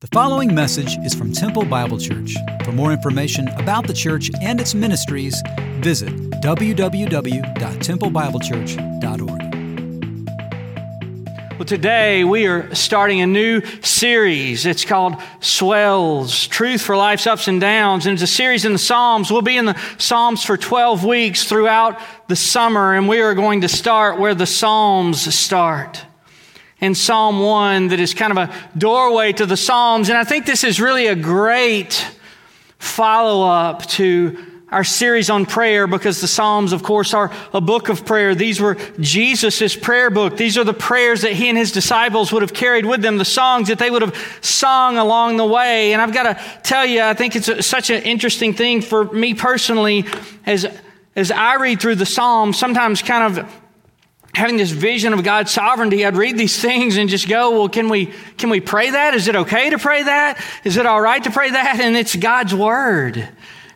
The following message is from Temple Bible Church. For more information about the church and its ministries, visit www.templebiblechurch.org. Well, today we are starting a new series. It's called Swells Truth for Life's Ups and Downs. And it's a series in the Psalms. We'll be in the Psalms for 12 weeks throughout the summer, and we are going to start where the Psalms start in Psalm 1 that is kind of a doorway to the Psalms. And I think this is really a great follow up to our series on prayer because the Psalms, of course, are a book of prayer. These were Jesus' prayer book. These are the prayers that he and his disciples would have carried with them, the songs that they would have sung along the way. And I've got to tell you, I think it's a, such an interesting thing for me personally as, as I read through the Psalms, sometimes kind of having this vision of God's sovereignty, I'd read these things and just go, well, can we, can we pray that? Is it okay to pray that? Is it all right to pray that? And it's God's word.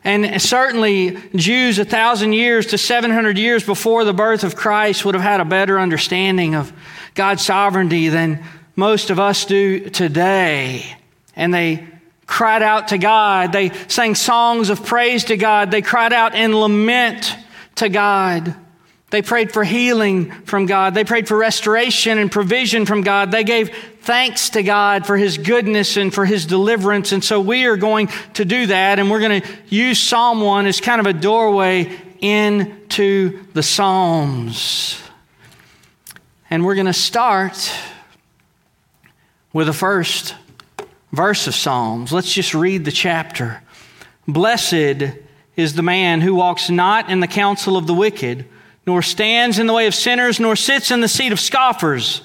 And certainly Jews a thousand years to 700 years before the birth of Christ would have had a better understanding of God's sovereignty than most of us do today. And they cried out to God. They sang songs of praise to God. They cried out in lament to God. They prayed for healing from God. They prayed for restoration and provision from God. They gave thanks to God for His goodness and for His deliverance. And so we are going to do that, and we're going to use Psalm 1 as kind of a doorway into the Psalms. And we're going to start with the first verse of Psalms. Let's just read the chapter. Blessed is the man who walks not in the counsel of the wicked nor stands in the way of sinners, nor sits in the seat of scoffers.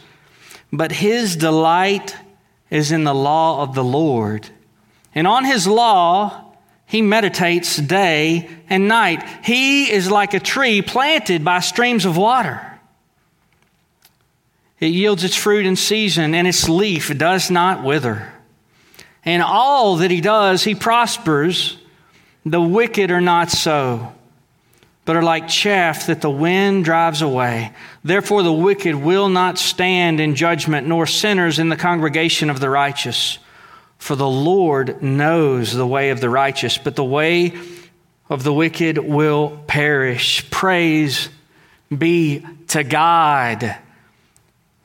But his delight is in the law of the Lord. And on his law he meditates day and night. He is like a tree planted by streams of water. It yields its fruit in season, and its leaf does not wither. And all that he does, he prospers. The wicked are not so but are like chaff that the wind drives away. Therefore, the wicked will not stand in judgment, nor sinners in the congregation of the righteous. For the Lord knows the way of the righteous, but the way of the wicked will perish. Praise be to God.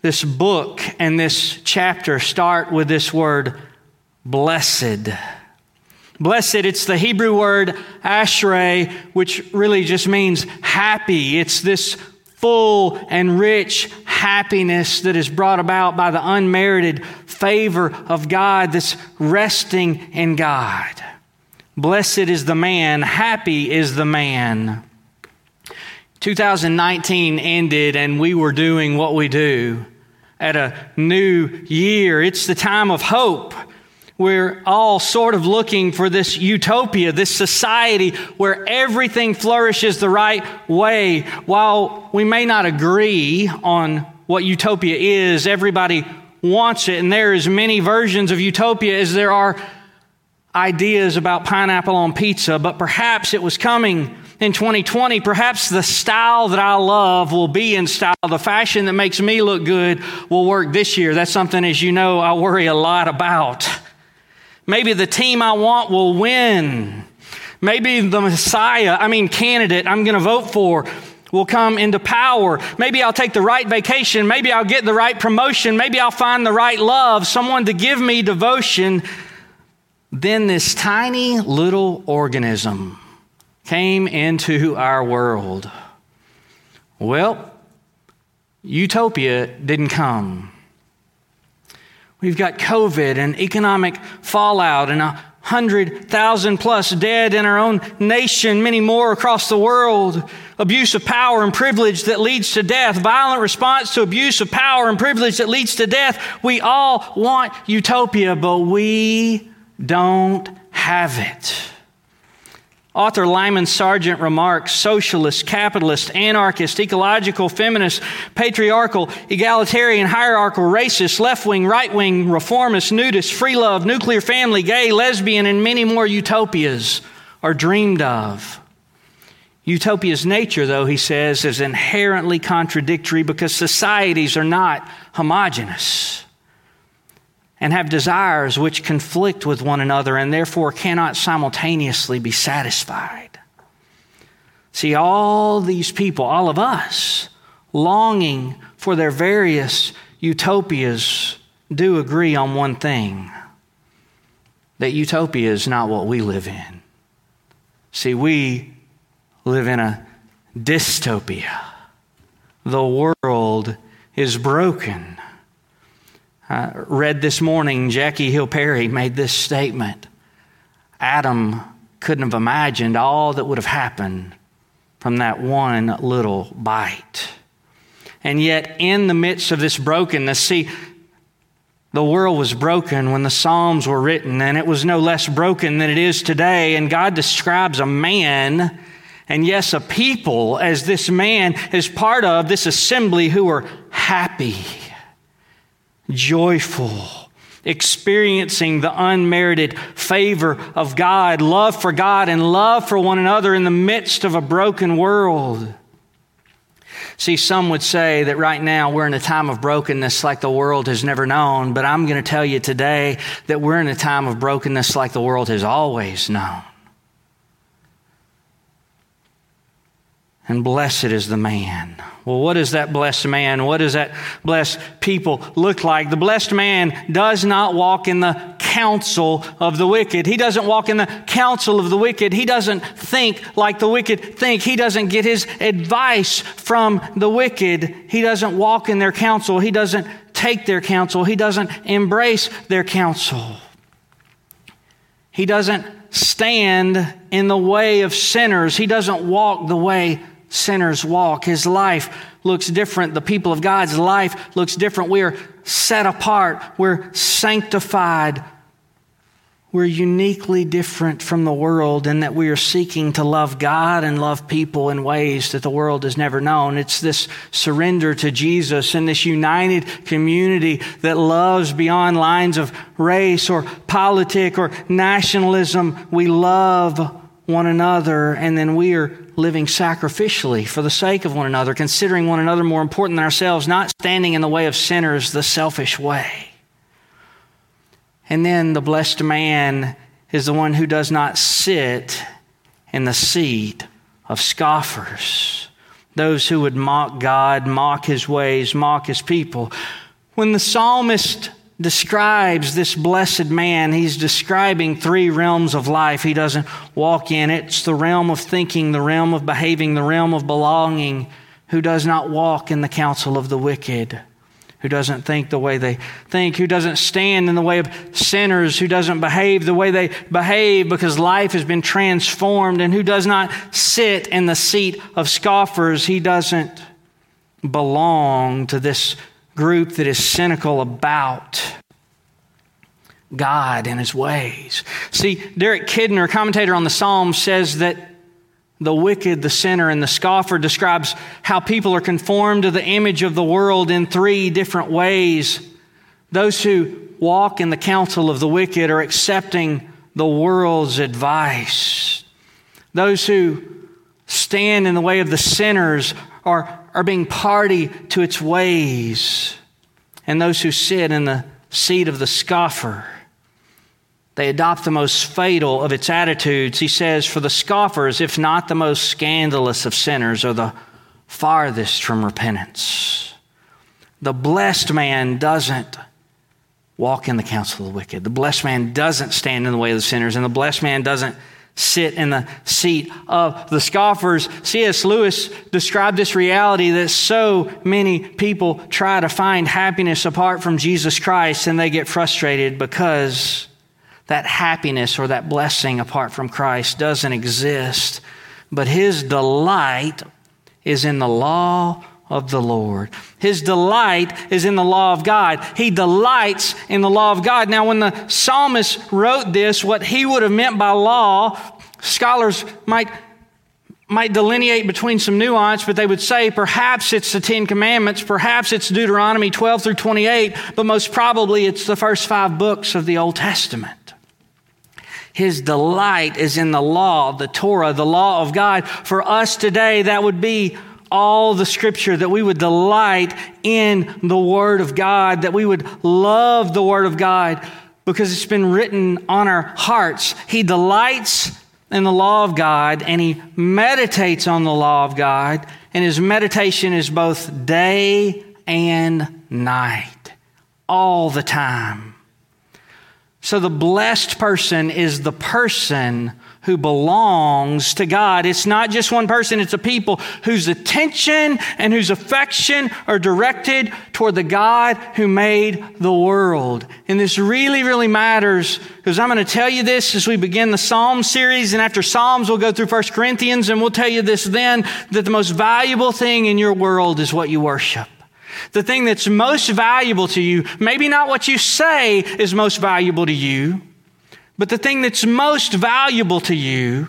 This book and this chapter start with this word, blessed. Blessed, it's the Hebrew word ashrei, which really just means happy. It's this full and rich happiness that is brought about by the unmerited favor of God that's resting in God. Blessed is the man, happy is the man. 2019 ended and we were doing what we do at a new year. It's the time of hope we're all sort of looking for this utopia, this society where everything flourishes the right way. While we may not agree on what utopia is, everybody wants it, and there are as many versions of utopia as there are ideas about pineapple on pizza, but perhaps it was coming in 2020. Perhaps the style that I love will be in style. The fashion that makes me look good will work this year. That's something, as you know, I worry a lot about. Maybe the team I want will win. Maybe the Messiah, I mean, candidate I'm going to vote for will come into power. Maybe I'll take the right vacation. Maybe I'll get the right promotion. Maybe I'll find the right love, someone to give me devotion. Then this tiny little organism came into our world. Well, utopia didn't come. We've got COVID and economic fallout and a hundred thousand plus dead in our own nation, many more across the world. Abuse of power and privilege that leads to death, violent response to abuse of power and privilege that leads to death. We all want utopia, but we don't have it. Author Lyman Sargent remarks socialist, capitalist, anarchist, ecological, feminist, patriarchal, egalitarian, hierarchical, racist, left wing, right wing, reformist, nudist, free love, nuclear family, gay, lesbian, and many more utopias are dreamed of. Utopia's nature, though, he says, is inherently contradictory because societies are not homogenous. And have desires which conflict with one another and therefore cannot simultaneously be satisfied. See, all these people, all of us, longing for their various utopias, do agree on one thing that utopia is not what we live in. See, we live in a dystopia. The world is broken. I read this morning, Jackie Hill Perry made this statement Adam couldn't have imagined all that would have happened from that one little bite. And yet, in the midst of this brokenness, see, the world was broken when the Psalms were written, and it was no less broken than it is today. And God describes a man, and yes, a people, as this man is part of this assembly who are happy, joyful, experiencing the unmerited favor of God, love for God, and love for one another in the midst of a broken world. See, some would say that right now we're in a time of brokenness like the world has never known, but I'm going to tell you today that we're in a time of brokenness like the world has always known. And blessed is the man. Well, what does that blessed man, what does that blessed people look like? The blessed man does not walk in the counsel of the wicked. He doesn't walk in the counsel of the wicked. He doesn't think like the wicked think. He doesn't get his advice from the wicked. He doesn't walk in their counsel. He doesn't take their counsel. He doesn't embrace their counsel. He doesn't stand in the way of sinners. He doesn't walk the way sinners walk. His life looks different. The people of God's life looks different. We are set apart. We're sanctified. We're uniquely different from the world in that we are seeking to love God and love people in ways that the world has never known. It's this surrender to Jesus and this united community that loves beyond lines of race or politic or nationalism. We love one another, and then we are living sacrificially for the sake of one another, considering one another more important than ourselves, not standing in the way of sinners the selfish way. And then the blessed man is the one who does not sit in the seat of scoffers, those who would mock God, mock his ways, mock his people. When the psalmist describes this blessed man, he's describing three realms of life. He doesn't walk in it. It's the realm of thinking, the realm of behaving, the realm of belonging, who does not walk in the counsel of the wicked, who doesn't think the way they think, who doesn't stand in the way of sinners, who doesn't behave the way they behave because life has been transformed, and who does not sit in the seat of scoffers. He doesn't belong to this group that is cynical about God and his ways. See, Derek Kidner, commentator on the Psalms, says that the wicked, the sinner, and the scoffer describes how people are conformed to the image of the world in three different ways. Those who walk in the counsel of the wicked are accepting the world's advice. Those who stand in the way of the sinners are are being party to its ways. And those who sit in the seat of the scoffer, they adopt the most fatal of its attitudes. He says, For the scoffers, if not the most scandalous of sinners, are the farthest from repentance. The blessed man doesn't walk in the counsel of the wicked. The blessed man doesn't stand in the way of the sinners, and the blessed man doesn't sit in the seat of the scoffers. C.S. Lewis described this reality that so many people try to find happiness apart from Jesus Christ and they get frustrated because that happiness or that blessing apart from Christ doesn't exist. But his delight is in the law of the Lord. His delight is in the law of God. He delights in the law of God. Now, when the psalmist wrote this, what he would have meant by law, scholars might, might delineate between some nuance, but they would say perhaps it's the Ten Commandments, perhaps it's Deuteronomy 12 through 28, but most probably it's the first five books of the Old Testament. His delight is in the law, the Torah, the law of God. For us today, that would be all the scripture, that we would delight in the Word of God, that we would love the Word of God because it's been written on our hearts. He delights in the law of God and he meditates on the law of God, and his meditation is both day and night, all the time. So the blessed person is the person who belongs to God. It's not just one person, it's a people whose attention and whose affection are directed toward the God who made the world. And this really, really matters because I'm going to tell you this as we begin the Psalm series. And after Psalms, we'll go through 1 Corinthians and we'll tell you this then that the most valuable thing in your world is what you worship. The thing that's most valuable to you, maybe not what you say is most valuable to you, but the thing that's most valuable to you,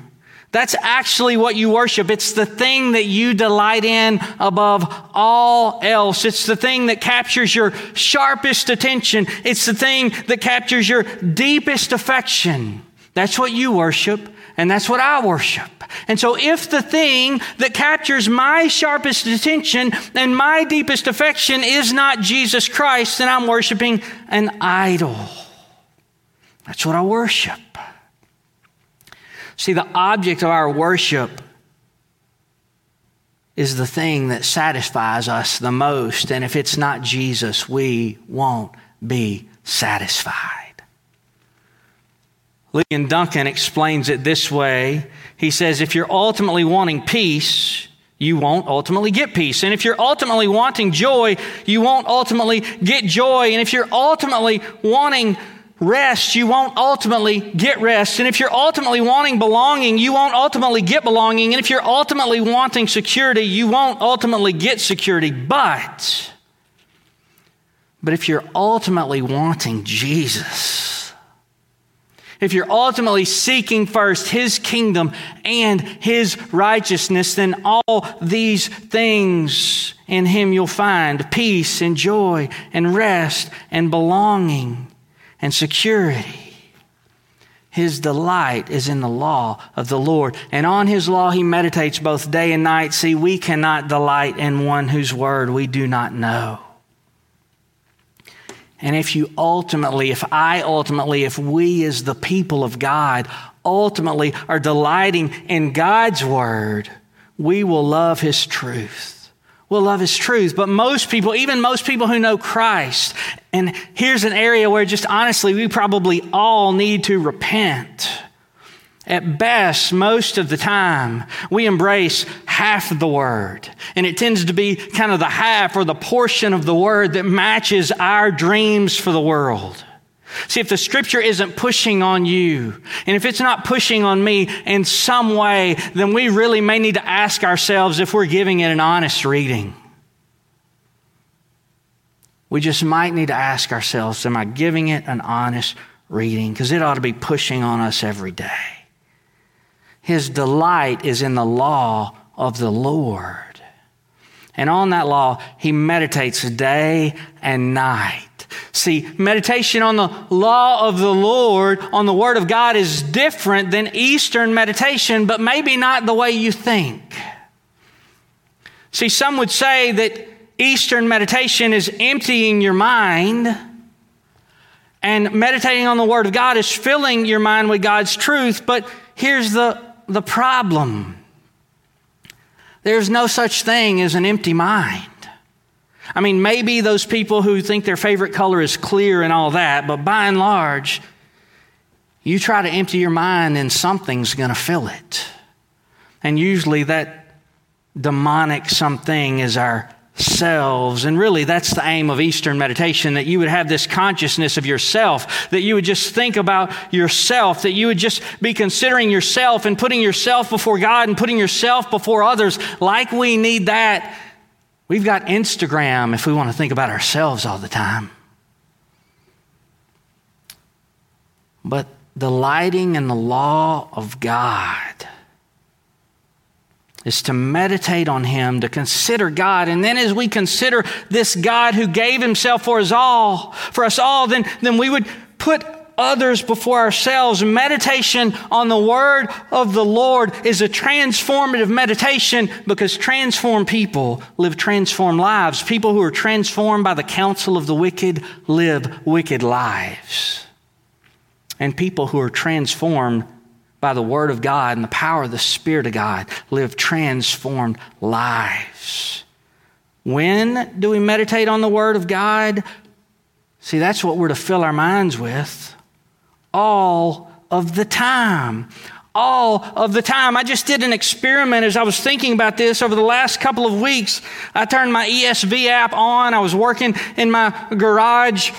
that's actually what you worship. It's the thing that you delight in above all else. It's the thing that captures your sharpest attention. It's the thing that captures your deepest affection. That's what you worship, and that's what I worship. And so, if the thing that captures my sharpest attention and my deepest affection is not Jesus Christ, then I'm worshiping an idol. That's what I worship. See, the object of our worship is the thing that satisfies us the most. And if it's not Jesus, we won't be satisfied. Ligon Duncan explains it this way. He says, if you're ultimately wanting peace, you won't ultimately get peace. And if you're ultimately wanting joy, you won't ultimately get joy. And if you're ultimately wanting rest, you won't ultimately get rest. And if you're ultimately wanting belonging, you won't ultimately get belonging. And if you're ultimately wanting security, you won't ultimately get security. But, but if you're ultimately wanting Jesus, if you're ultimately seeking first His kingdom and His righteousness, then all these things in Him you'll find peace and joy and rest and belonging and security. His delight is in the law of the Lord, and on his law he meditates both day and night. See, we cannot delight in one whose word we do not know. And if you ultimately, if I ultimately, if we as the people of God ultimately are delighting in God's word, we will love his truth will love his truth. But most people, even most people who know Christ, and here's an area where just honestly, we probably all need to repent. At best, most of the time, we embrace half the word. And it tends to be kind of the half or the portion of the word that matches our dreams for the world. See, if the scripture isn't pushing on you, and if it's not pushing on me in some way, then we really may need to ask ourselves if we're giving it an honest reading. We just might need to ask ourselves, am I giving it an honest reading? Because it ought to be pushing on us every day. His delight is in the law of the Lord. And on that law, he meditates day and night. See, meditation on the law of the Lord, on the Word of God, is different than Eastern meditation, but maybe not the way you think. See, some would say that Eastern meditation is emptying your mind, and meditating on the Word of God is filling your mind with God's truth, but here's the, the problem there's no such thing as an empty mind. I mean, maybe those people who think their favorite color is clear and all that, but by and large, you try to empty your mind and something's going to fill it. And usually that demonic something is ourselves. And really, that's the aim of Eastern meditation that you would have this consciousness of yourself, that you would just think about yourself, that you would just be considering yourself and putting yourself before God and putting yourself before others. Like we need that We've got Instagram if we want to think about ourselves all the time. But delighting in the law of God is to meditate on Him, to consider God. And then as we consider this God who gave Himself for us all, for us all, then, then we would put others before ourselves. Meditation on the word of the Lord is a transformative meditation because transformed people live transformed lives. People who are transformed by the counsel of the wicked live wicked lives. And people who are transformed by the word of God and the power of the Spirit of God live transformed lives. When do we meditate on the word of God? See, that's what we're to fill our minds with all of the time. All of the time. I just did an experiment as I was thinking about this over the last couple of weeks. I turned my ESV app on. I was working in my garage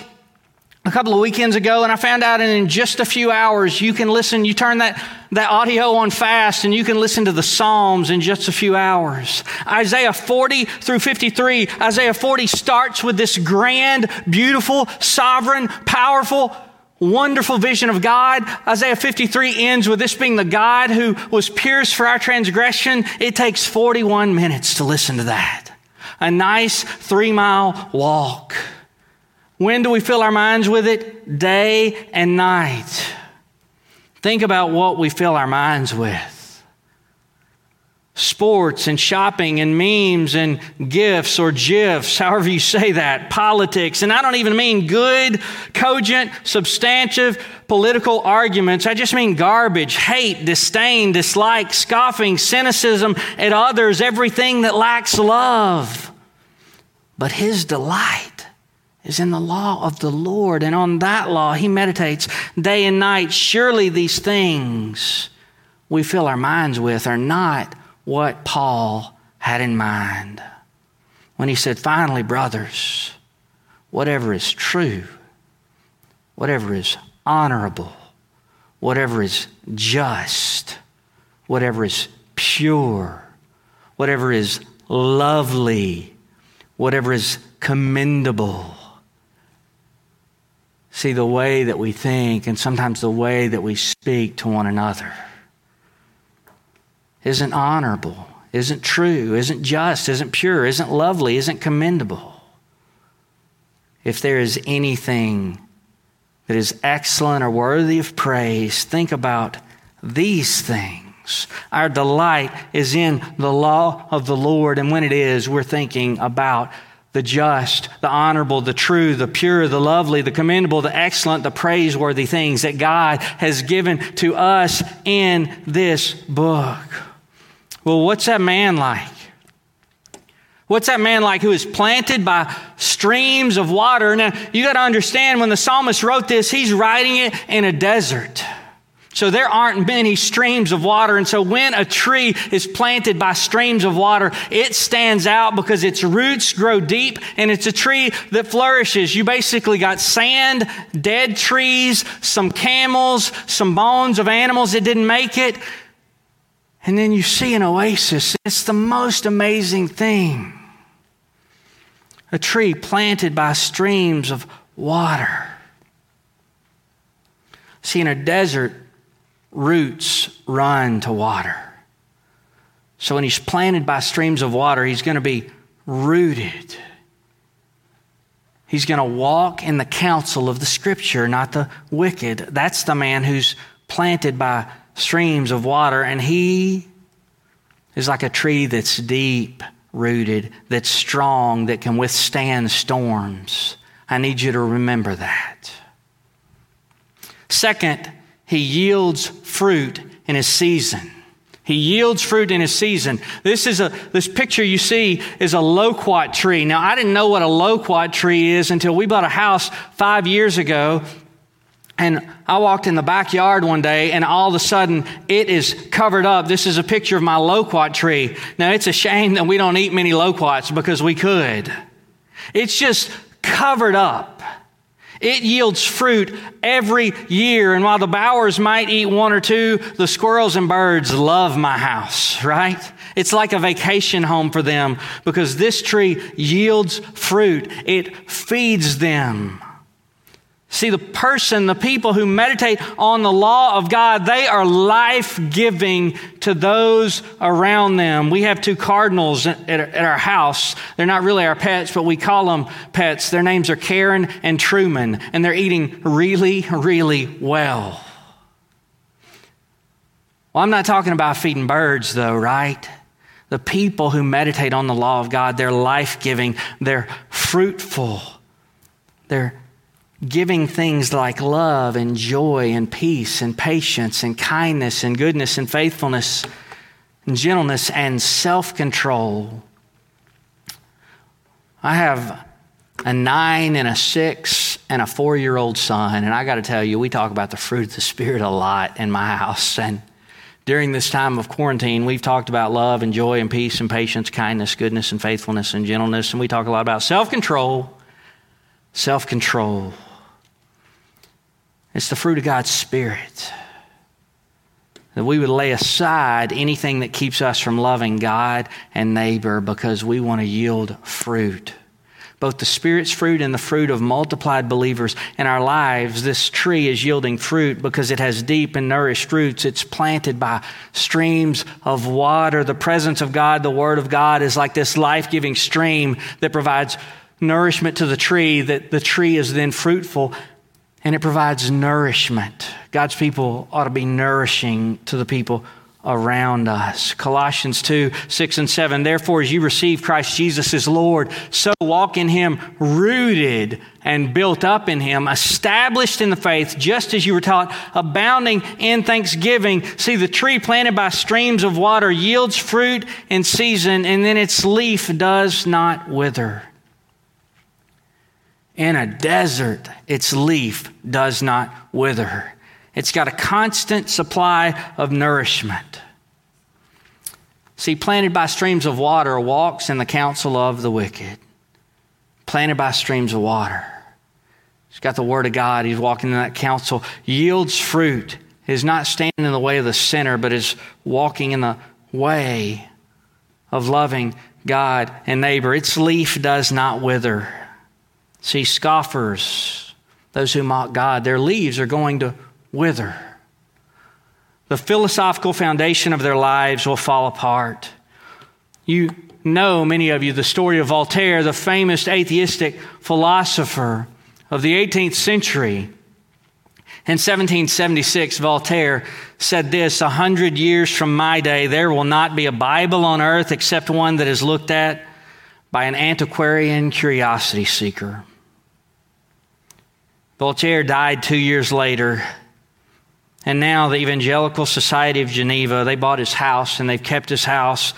a couple of weekends ago and I found out in just a few hours you can listen, you turn that, that audio on fast and you can listen to the Psalms in just a few hours. Isaiah 40 through 53, Isaiah 40 starts with this grand, beautiful, sovereign, powerful, wonderful vision of God. Isaiah 53 ends with this being the God who was pierced for our transgression. It takes 41 minutes to listen to that. A nice three mile walk. When do we fill our minds with it? Day and night. Think about what we fill our minds with sports and shopping and memes and gifts or gifs, however you say that, politics. And I don't even mean good, cogent, substantive political arguments. I just mean garbage, hate, disdain, dislike, scoffing, cynicism at others, everything that lacks love. But his delight is in the law of the Lord, and on that law he meditates day and night. Surely these things we fill our minds with are not what Paul had in mind when he said, Finally, brothers, whatever is true, whatever is honorable, whatever is just, whatever is pure, whatever is lovely, whatever is commendable. See, the way that we think and sometimes the way that we speak to one another isn't honorable, isn't true, isn't just, isn't pure, isn't lovely, isn't commendable. If there is anything that is excellent or worthy of praise, think about these things. Our delight is in the law of the Lord, and when it is, we're thinking about the just, the honorable, the true, the pure, the lovely, the commendable, the excellent, the praiseworthy things that God has given to us in this book. Well, what's that man like? What's that man like who is planted by streams of water? Now, you got to understand when the psalmist wrote this, he's writing it in a desert. So there aren't many streams of water. And so when a tree is planted by streams of water, it stands out because its roots grow deep and it's a tree that flourishes. You basically got sand, dead trees, some camels, some bones of animals that didn't make it. And then you see an oasis. It's the most amazing thing. A tree planted by streams of water. See, in a desert, roots run to water. So when he's planted by streams of water, he's going to be rooted. He's going to walk in the counsel of the scripture, not the wicked. That's the man who's planted by streams of water, and he is like a tree that's deep rooted, that's strong, that can withstand storms. I need you to remember that. Second, he yields fruit in his season. He yields fruit in his season. This is a this picture you see is a loquat tree. Now I didn't know what a loquat tree is until we bought a house five years ago. And I walked in the backyard one day and all of a sudden it is covered up. This is a picture of my loquat tree. Now it's a shame that we don't eat many loquats because we could. It's just covered up. It yields fruit every year. And while the Bowers might eat one or two, the squirrels and birds love my house, right? It's like a vacation home for them because this tree yields fruit. It feeds them. See, the person, the people who meditate on the law of God, they are life giving to those around them. We have two cardinals at, our house. They're not really our pets, but we call them pets. Their names are Karen and Truman, and they're eating really, really well. Well, I'm not talking about feeding birds, though, right? The people who meditate on the law of God, they're life giving, they're fruitful, they're giving things like love and joy and peace and patience and kindness and goodness and faithfulness and gentleness and self control. I have a nine and a six and a four year old son, and I got to tell you, we talk about the fruit of the Spirit a lot in my house. And during this time of quarantine, we've talked about love and joy and peace and patience, kindness, goodness, and faithfulness and gentleness. And we talk a lot about self control. Self control. It's the fruit of God's Spirit. That we would lay aside anything that keeps us from loving God and neighbor because we want to yield fruit. Both the Spirit's fruit and the fruit of multiplied believers in our lives, this tree is yielding fruit because it has deep and nourished roots. It's planted by streams of water. The presence of God, the Word of God, is like this life giving stream that provides nourishment to the tree, that the tree is then fruitful and it provides nourishment. God's people ought to be nourishing to the people around us. Colossians 2 6 and 7. Therefore, as you receive Christ Jesus as Lord, so walk in him, rooted and built up in him, established in the faith, just as you were taught, abounding in thanksgiving. See, the tree planted by streams of water yields fruit in season, and then its leaf does not wither. In a desert, its leaf does not wither. It's got a constant supply of nourishment. See, planted by streams of water walks in the counsel of the wicked. Planted by streams of water. He's got the word of God. He's walking in that counsel. Yields fruit. Is not standing in the way of the sinner, but is walking in the way of loving God and neighbor. Its leaf does not wither. See, scoffers, those who mock God, their leaves are going to wither. The philosophical foundation of their lives will fall apart. You know, many of you, the story of Voltaire, the famous atheistic philosopher of the 18th century. In 1776, Voltaire said this A hundred years from my day, there will not be a Bible on earth except one that is looked at by an antiquarian curiosity seeker. Voltaire died two years later. And now the Evangelical Society of Geneva, they bought his house and they've kept his house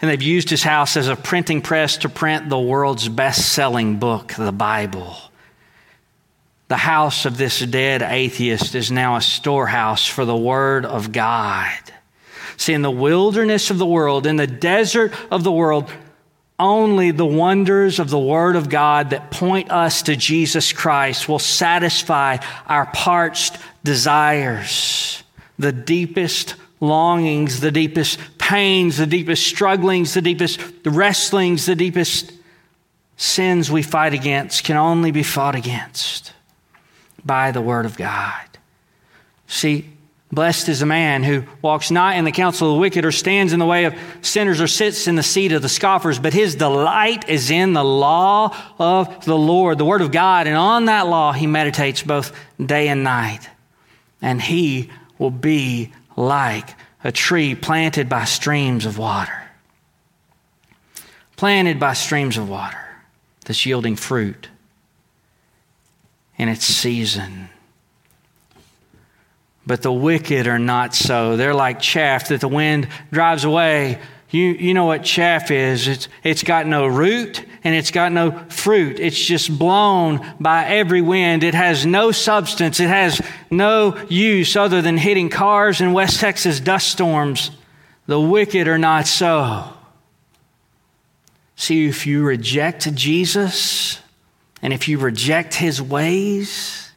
and they've used his house as a printing press to print the world's best selling book, the Bible. The house of this dead atheist is now a storehouse for the Word of God. See, in the wilderness of the world, in the desert of the world, only the wonders of the Word of God that point us to Jesus Christ will satisfy our parched desires, the deepest longings, the deepest pains, the deepest strugglings, the deepest wrestlings, the deepest sins we fight against can only be fought against by the Word of God. See, Blessed is the man who walks not in the counsel of the wicked, or stands in the way of sinners, or sits in the seat of the scoffers, but his delight is in the law of the Lord, the word of God, and on that law he meditates both day and night. And he will be like a tree planted by streams of water. Planted by streams of water that's yielding fruit in its season. But the wicked are not so. They're like chaff that the wind drives away. You, you know what chaff is it's, it's got no root and it's got no fruit. It's just blown by every wind. It has no substance. It has no use other than hitting cars in West Texas dust storms. The wicked are not so. See, if you reject Jesus and if you reject his ways,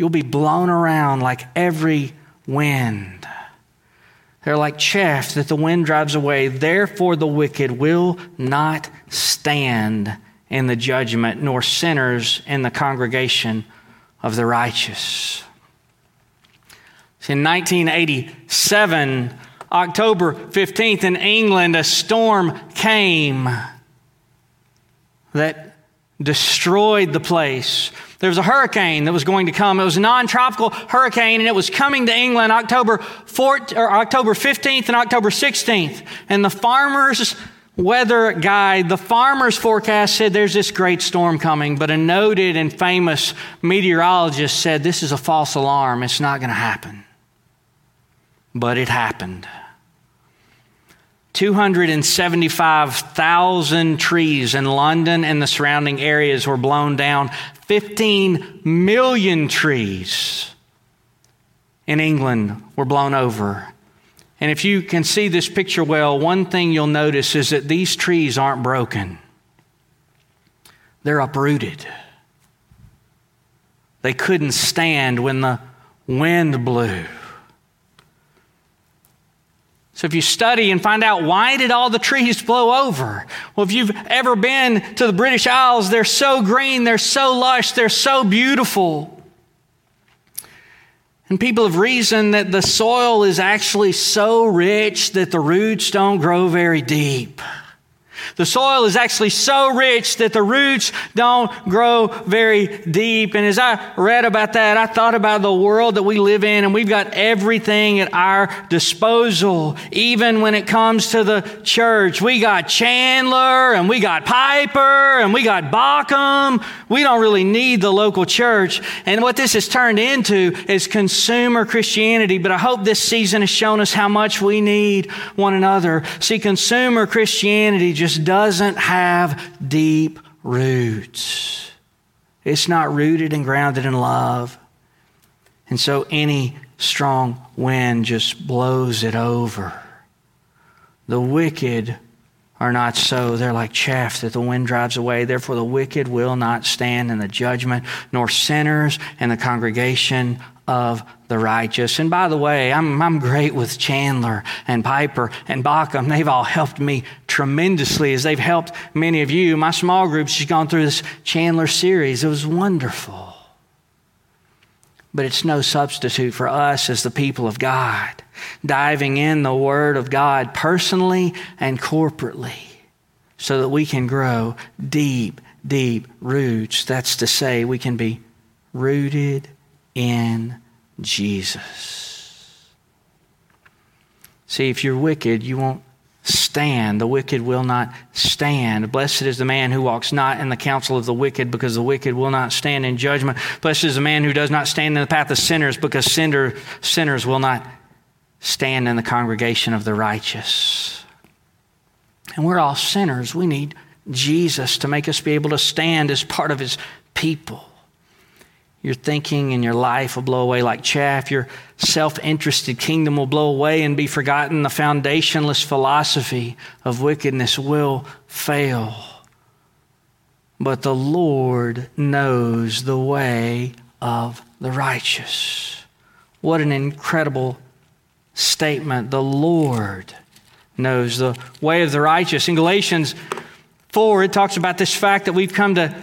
You'll be blown around like every wind. They're like chaff that the wind drives away. Therefore, the wicked will not stand in the judgment, nor sinners in the congregation of the righteous. In 1987, October 15th, in England, a storm came that destroyed the place. There was a hurricane that was going to come. It was a non-tropical hurricane, and it was coming to England October 4th, or October 15th and October 16th. And the farmers' weather guide, the farmers' forecast said there's this great storm coming, but a noted and famous meteorologist said this is a false alarm. It's not going to happen. But it happened. 275,000 trees in London and the surrounding areas were blown down. 15 million trees in England were blown over. And if you can see this picture well, one thing you'll notice is that these trees aren't broken, they're uprooted. They couldn't stand when the wind blew. So if you study and find out why did all the trees blow over? Well, if you've ever been to the British Isles, they're so green, they're so lush, they're so beautiful. And people have reasoned that the soil is actually so rich that the roots don't grow very deep. The soil is actually so rich that the roots don't grow very deep. And as I read about that, I thought about the world that we live in, and we've got everything at our disposal, even when it comes to the church. We got Chandler, and we got Piper, and we got Bauckham. We don't really need the local church. And what this has turned into is consumer Christianity. But I hope this season has shown us how much we need one another. See, consumer Christianity just doesn't have deep roots. It's not rooted and grounded in love. And so any strong wind just blows it over. The wicked are not so. They're like chaff that the wind drives away. Therefore, the wicked will not stand in the judgment, nor sinners in the congregation of the righteous. And by the way, I'm, I'm great with Chandler and Piper and Bauckham. They've all helped me tremendously as they've helped many of you. My small group's just gone through this Chandler series. It was wonderful. But it's no substitute for us as the people of God, diving in the Word of God personally and corporately so that we can grow deep, deep roots. That's to say, we can be rooted in Jesus. See, if you're wicked, you won't stand. The wicked will not stand. Blessed is the man who walks not in the counsel of the wicked, because the wicked will not stand in judgment. Blessed is the man who does not stand in the path of sinners, because sinner, sinners will not stand in the congregation of the righteous. And we're all sinners. We need Jesus to make us be able to stand as part of his people. Your thinking and your life will blow away like chaff. Your self interested kingdom will blow away and be forgotten. The foundationless philosophy of wickedness will fail. But the Lord knows the way of the righteous. What an incredible statement. The Lord knows the way of the righteous. In Galatians 4, it talks about this fact that we've come to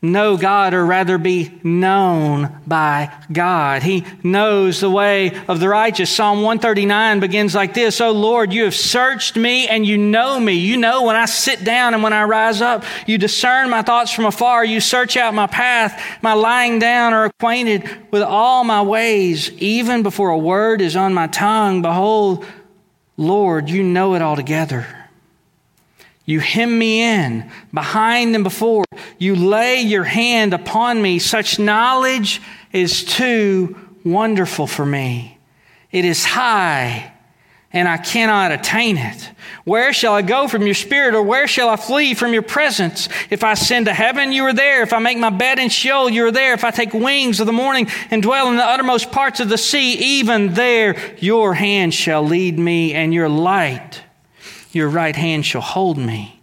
know God or rather be known by God. He knows the way of the righteous. Psalm 139 begins like this Oh Lord, you have searched me and you know me. You know when I sit down and when I rise up. You discern my thoughts from afar. You search out my path. My lying down are acquainted with all my ways. Even before a word is on my tongue, behold, Lord, you know it altogether. You hem me in behind and before. You lay your hand upon me. Such knowledge is too wonderful for me. It is high and I cannot attain it. Where shall I go from your spirit, or where shall I flee from your presence? If I ascend to heaven, you are there. If I make my bed in Sheol, you are there. If I take wings of the morning and dwell in the uttermost parts of the sea, even there your hand shall lead me, and your light your right hand shall hold me.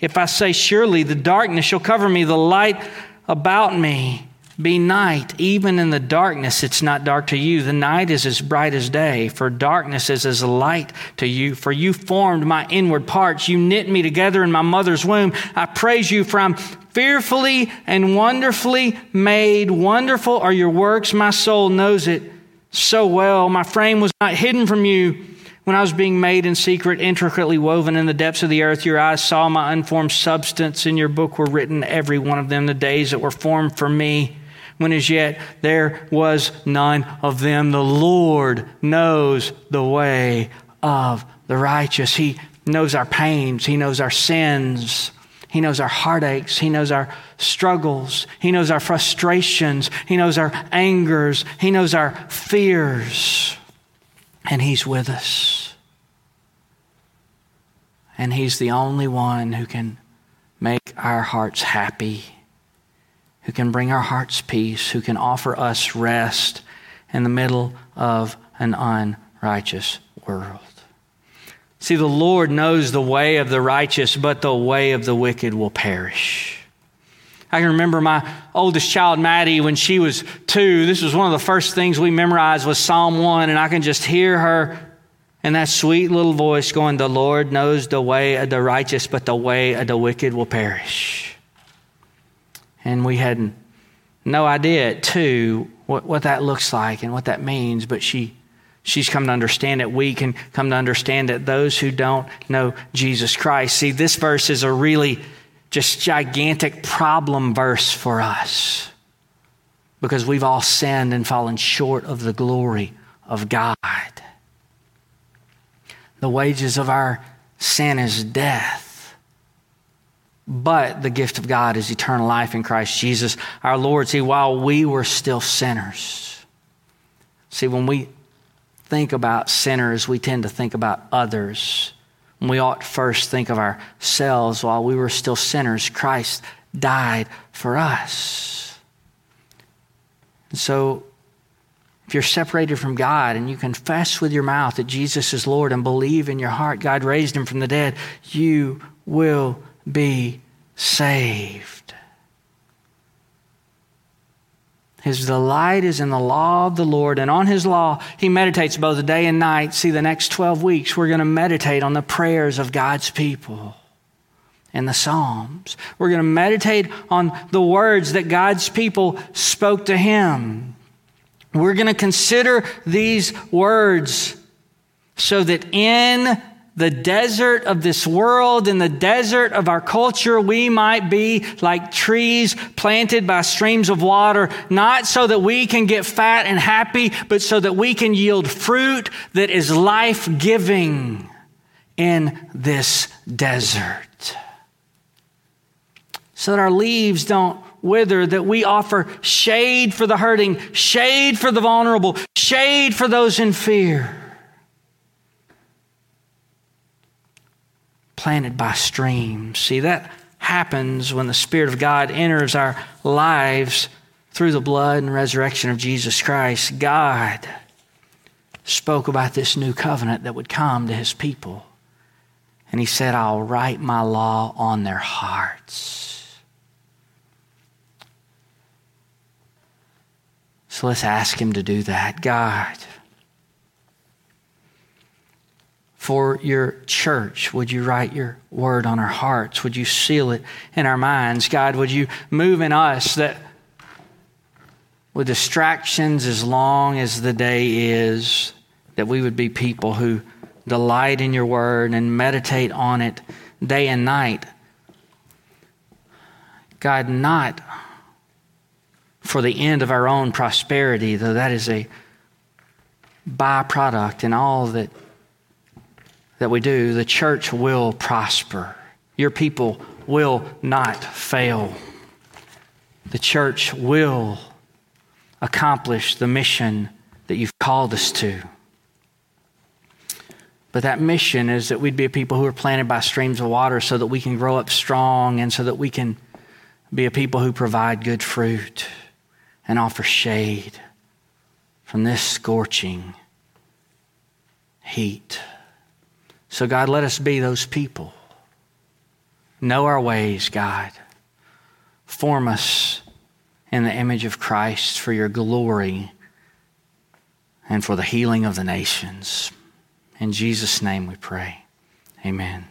If I say, Surely the darkness shall cover me, the light about me be night. Even in the darkness, it's not dark to you. The night is as bright as day, for darkness is as light to you. For you formed my inward parts. You knit me together in my mother's womb. I praise you, for I'm fearfully and wonderfully made. Wonderful are your works. My soul knows it so well. My frame was not hidden from you when I was being made in secret, intricately woven in the depths of the earth, your eyes saw my unformed substance. In your book were written, every one of them, the days that were formed for me when as yet there was none of them. The Lord knows the way of the righteous. He knows our pains, He knows our sins. He knows our heartaches. He knows our struggles. He knows our frustrations. He knows our angers. He knows our fears. And He's with us. And He's the only one who can make our hearts happy who can bring our hearts peace, who can offer us rest in the middle of an unrighteous world. See, the Lord knows the way of the righteous, but the way of the wicked will perish. I can remember my oldest child, Maddie, when she was two. This was one of the first things we memorized was Psalm 1, and I can just hear her in that sweet little voice going, The Lord knows the way of the righteous, but the way of the wicked will perish and we had no idea, too, what, what that looks like and what that means, but she she's come to understand it. We can come to understand that those who don't know Jesus Christ. See, this verse is a really just gigantic problem verse for us because we've all sinned and fallen short of the glory of God. The wages of our sin is death. But the gift of God is eternal life in Christ Jesus our Lord. See, while we were still sinners, see, when we think about sinners, we tend to think about others. We ought first think of ourselves. While we were still sinners, Christ died for us. And so, if you're separated from God and you confess with your mouth that Jesus is Lord and believe in your heart God raised him from the dead, you will be saved. His delight is in the law of the Lord, and on his law he meditates both day and night. See, the next 12 weeks, we're going to meditate on the prayers of God's people in the Psalms. We're going to meditate on the words that God's people spoke to him. We're going to consider these words so that in the desert of this world, in the desert of our culture, we might be like trees planted by streams of water, not so that we can get fat and happy, but so that we can yield fruit that is life giving in this desert. So that our leaves don't wither, that we offer shade for the hurting, shade for the vulnerable, shade for those in fear. Planted by streams. See, that happens when the Spirit of God enters our lives through the blood and resurrection of Jesus Christ. God spoke about this new covenant that would come to his people. And he said, I'll write my law on their hearts. So let's ask him to do that. God, for your church. Would you write your word on our hearts? Would you seal it in our minds? God, would you move in us that with distractions as long as the day is, that we would be people who delight in your word and meditate on it day and night. God, not for the end of our own prosperity, though that is a byproduct in all that that we do, the church will prosper. Your people will not fail. The church will accomplish the mission that you've called us to. But that mission is that we'd be a people who are planted by streams of water so that we can grow up strong and so that we can be a people who provide good fruit and offer shade from this scorching heat. So, God, let us be those people. Know our ways, God. Form us in the image of Christ for your glory and for the healing of the nations. In Jesus' name we pray. Amen.